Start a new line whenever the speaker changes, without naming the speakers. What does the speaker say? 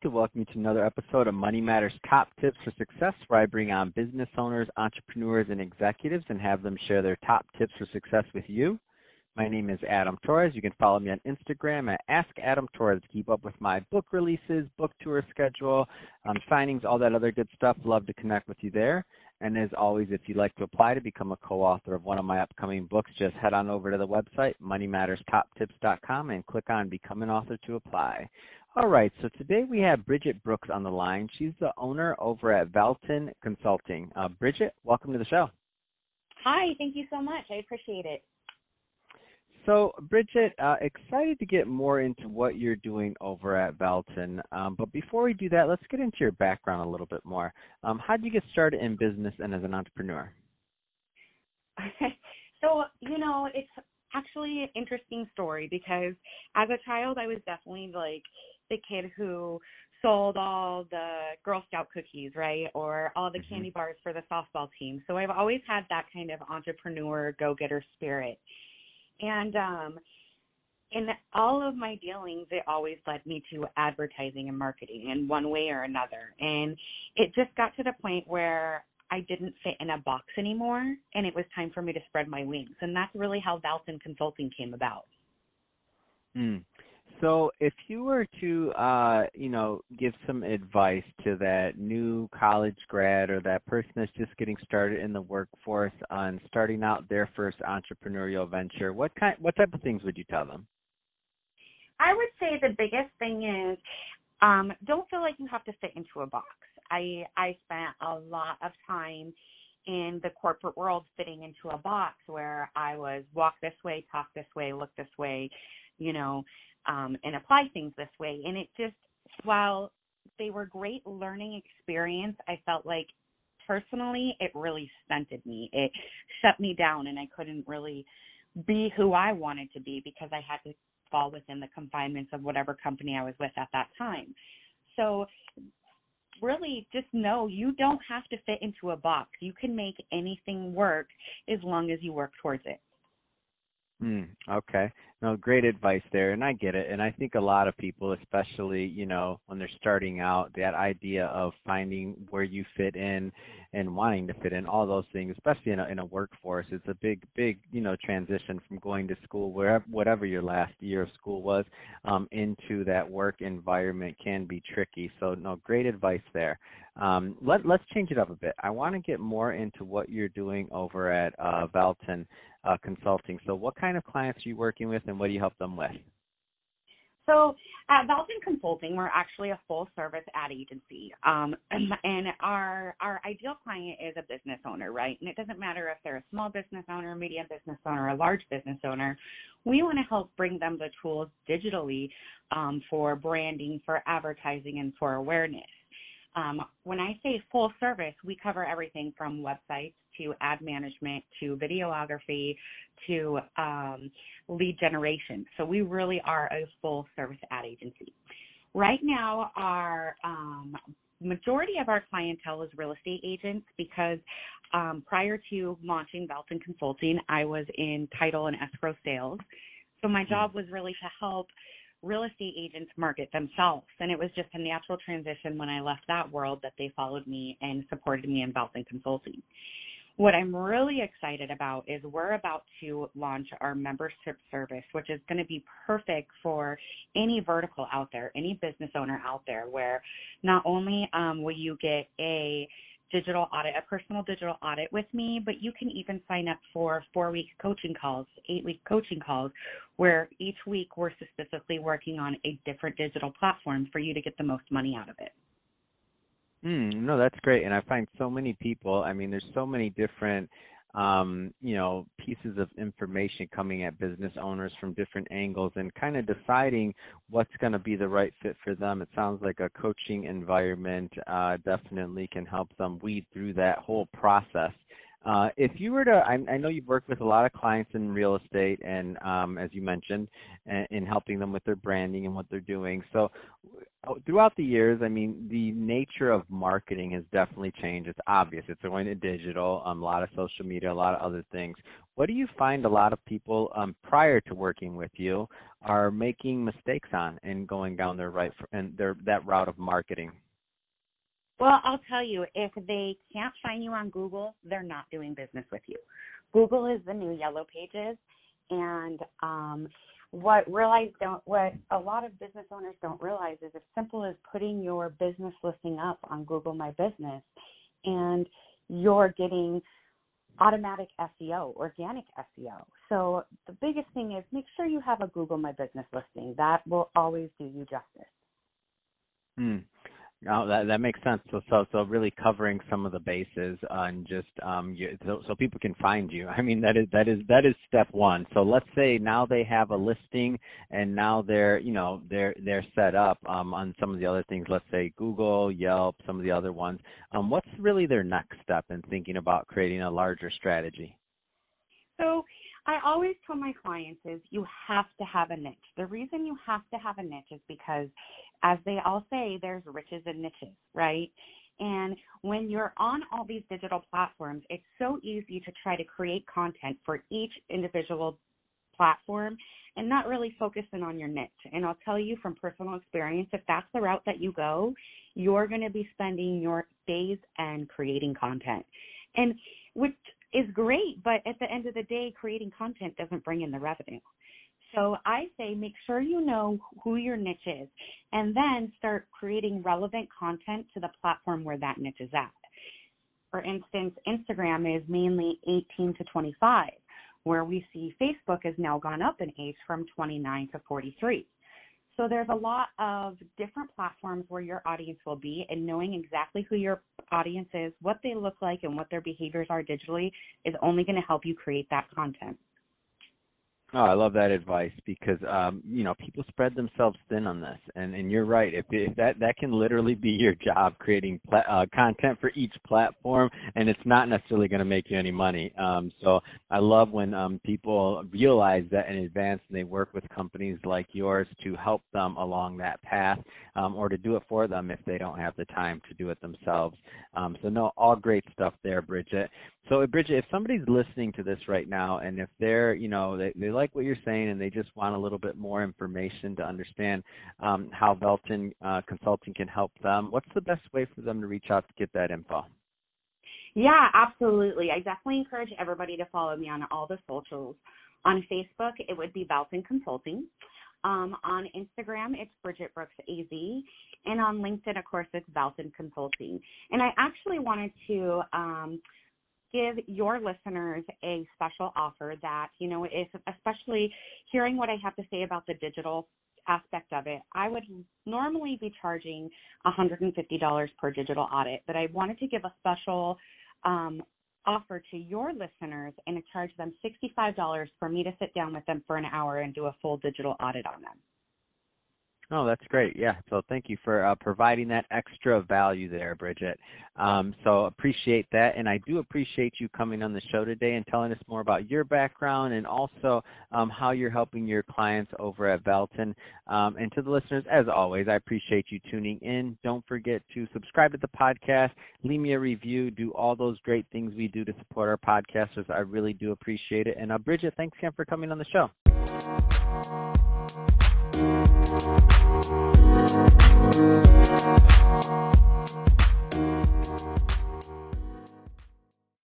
like to welcome you to another episode of Money Matters Top Tips for Success, where I bring on business owners, entrepreneurs, and executives and have them share their top tips for success with you. My name is Adam Torres. You can follow me on Instagram at Ask Adam Torres to keep up with my book releases, book tour schedule, um, signings, all that other good stuff. Love to connect with you there. And as always, if you'd like to apply to become a co-author of one of my upcoming books, just head on over to the website, moneymatterstoptips.com, and click on Become an Author to apply. All right, so today we have Bridget Brooks on the line. She's the owner over at Valton Consulting. Uh, Bridget, welcome to the show.
Hi, thank you so much. I appreciate it.
So, Bridget, uh, excited to get more into what you're doing over at Valton. Um, but before we do that, let's get into your background a little bit more. Um, how did you get started in business and as an entrepreneur?
so, you know, it's actually an interesting story because as a child, I was definitely like the kid who sold all the Girl Scout cookies, right? Or all the mm-hmm. candy bars for the softball team. So I've always had that kind of entrepreneur, go getter spirit. And um in all of my dealings it always led me to advertising and marketing in one way or another. And it just got to the point where I didn't fit in a box anymore and it was time for me to spread my wings. And that's really how Valton Consulting came about.
Mm. So, if you were to, uh, you know, give some advice to that new college grad or that person that's just getting started in the workforce on starting out their first entrepreneurial venture, what kind, what type of things would you tell them?
I would say the biggest thing is um, don't feel like you have to fit into a box. I I spent a lot of time in the corporate world fitting into a box where I was walk this way, talk this way, look this way, you know, um, and apply things this way. And it just, while they were great learning experience, I felt like personally it really stunted me. It shut me down, and I couldn't really be who I wanted to be because I had to fall within the confinements of whatever company I was with at that time. So really just know you don't have to fit into a box. You can make anything work as long as you work towards it.
Mm, okay. No, great advice there, and I get it. And I think a lot of people, especially you know when they're starting out, that idea of finding where you fit in and wanting to fit in, all those things, especially in a, in a workforce, it's a big, big you know transition from going to school, wherever whatever your last year of school was, um, into that work environment can be tricky. So no, great advice there. Um, let let's change it up a bit. I want to get more into what you're doing over at uh, Valton uh, Consulting. So, what kind of clients are you working with, and what do you help them with?
So at Valton Consulting, we're actually a full service ad agency. Um, and our our ideal client is a business owner, right? And it doesn't matter if they're a small business owner, a medium business owner, a large business owner. We want to help bring them the tools digitally um, for branding, for advertising, and for awareness. Um, when I say full service, we cover everything from websites to ad management to videography to um, lead generation. So we really are a full service ad agency. Right now, our um, majority of our clientele is real estate agents because um, prior to launching Valton Consulting, I was in title and escrow sales. So my hmm. job was really to help real estate agents market themselves. And it was just a natural transition when I left that world that they followed me and supported me in Valton Consulting. What I'm really excited about is we're about to launch our membership service, which is going to be perfect for any vertical out there, any business owner out there, where not only um, will you get a digital audit, a personal digital audit with me, but you can even sign up for four week coaching calls, eight week coaching calls, where each week we're specifically working on a different digital platform for you to get the most money out of it.
Mm, no, that's great. And I find so many people, I mean, there's so many different um, you know, pieces of information coming at business owners from different angles and kind of deciding what's going to be the right fit for them. It sounds like a coaching environment uh, definitely can help them weed through that whole process Uh, if you were to, I, I, know you've worked with a lot of clients in real estate, and um, as you mentioned, in helping them with their branding and what they're doing. So, uh, throughout the years, I mean, the nature of marketing has definitely changed. It's obvious. It's going to digital, um, a lot of social media, a lot of other things. What do you find a lot of people um, prior to working with you are making mistakes on and going down their right and their that route of marketing?
Well, I'll tell you, if they can't find you on Google, they're not doing business with you. Google is the new yellow pages, and um, what realize don't what a lot of business owners don't realize is as simple as putting your business listing up on Google My Business, and you're getting automatic SEO, organic SEO. So the biggest thing is make sure you have a Google My Business listing. That will always do you justice.
Hmm. No, that that makes sense. So so so really covering some of the bases and just um you, so so people can find you. I mean that is that is that is step one. So let's say now they have a listing and now they're you know they're they're set up um on some of the other things. Let's say Google, Yelp, some of the other ones. Um, what's really their next step in thinking about creating a larger strategy?
So I always tell my clients is you have to have a niche. The reason you have to have a niche is because as they all say, there's riches in niches, right? And when you're on all these digital platforms, it's so easy to try to create content for each individual platform and not really focusing on your niche. And I'll tell you from personal experience, if that's the route that you go, you're going to be spending your days and creating content. And which is great, but at the end of the day, creating content doesn't bring in the revenue. So I say make sure you know who your niche is and then start creating relevant content to the platform where that niche is at. For instance, Instagram is mainly 18 to 25, where we see Facebook has now gone up in age from 29 to 43. So there's a lot of different platforms where your audience will be, and knowing exactly who your audience is, what they look like, and what their behaviors are digitally is only going to help you create that content.
Oh, I love that advice because um, you know people spread themselves thin on this, and and you're right. If, if that that can literally be your job, creating pla- uh, content for each platform, and it's not necessarily going to make you any money. Um, so I love when um, people realize that in advance, and they work with companies like yours to help them along that path, um, or to do it for them if they don't have the time to do it themselves. Um, so no, all great stuff there, Bridget. So Bridget, if somebody's listening to this right now, and if they're you know they, they like what you're saying and they just want a little bit more information to understand um, how Velton uh, Consulting can help them, what's the best way for them to reach out to get that info?
Yeah, absolutely. I definitely encourage everybody to follow me on all the socials. On Facebook, it would be Velton Consulting. Um, on Instagram, it's Bridget Brooks AZ. And on LinkedIn, of course, it's Velton Consulting. And I actually wanted to um, give your listeners a special offer that, you know, is especially hearing what I have to say about the digital aspect of it, I would normally be charging $150 per digital audit, but I wanted to give a special um, offer to your listeners and to charge them $65 for me to sit down with them for an hour and do a full digital audit on them.
Oh, that's great. Yeah. So thank you for uh, providing that extra value there, Bridget. Um, so appreciate that. And I do appreciate you coming on the show today and telling us more about your background and also um, how you're helping your clients over at Velton. Um, and to the listeners, as always, I appreciate you tuning in. Don't forget to subscribe to the podcast, leave me a review, do all those great things we do to support our podcasters. I really do appreciate it. And uh, Bridget, thanks again for coming on the show. Thank you.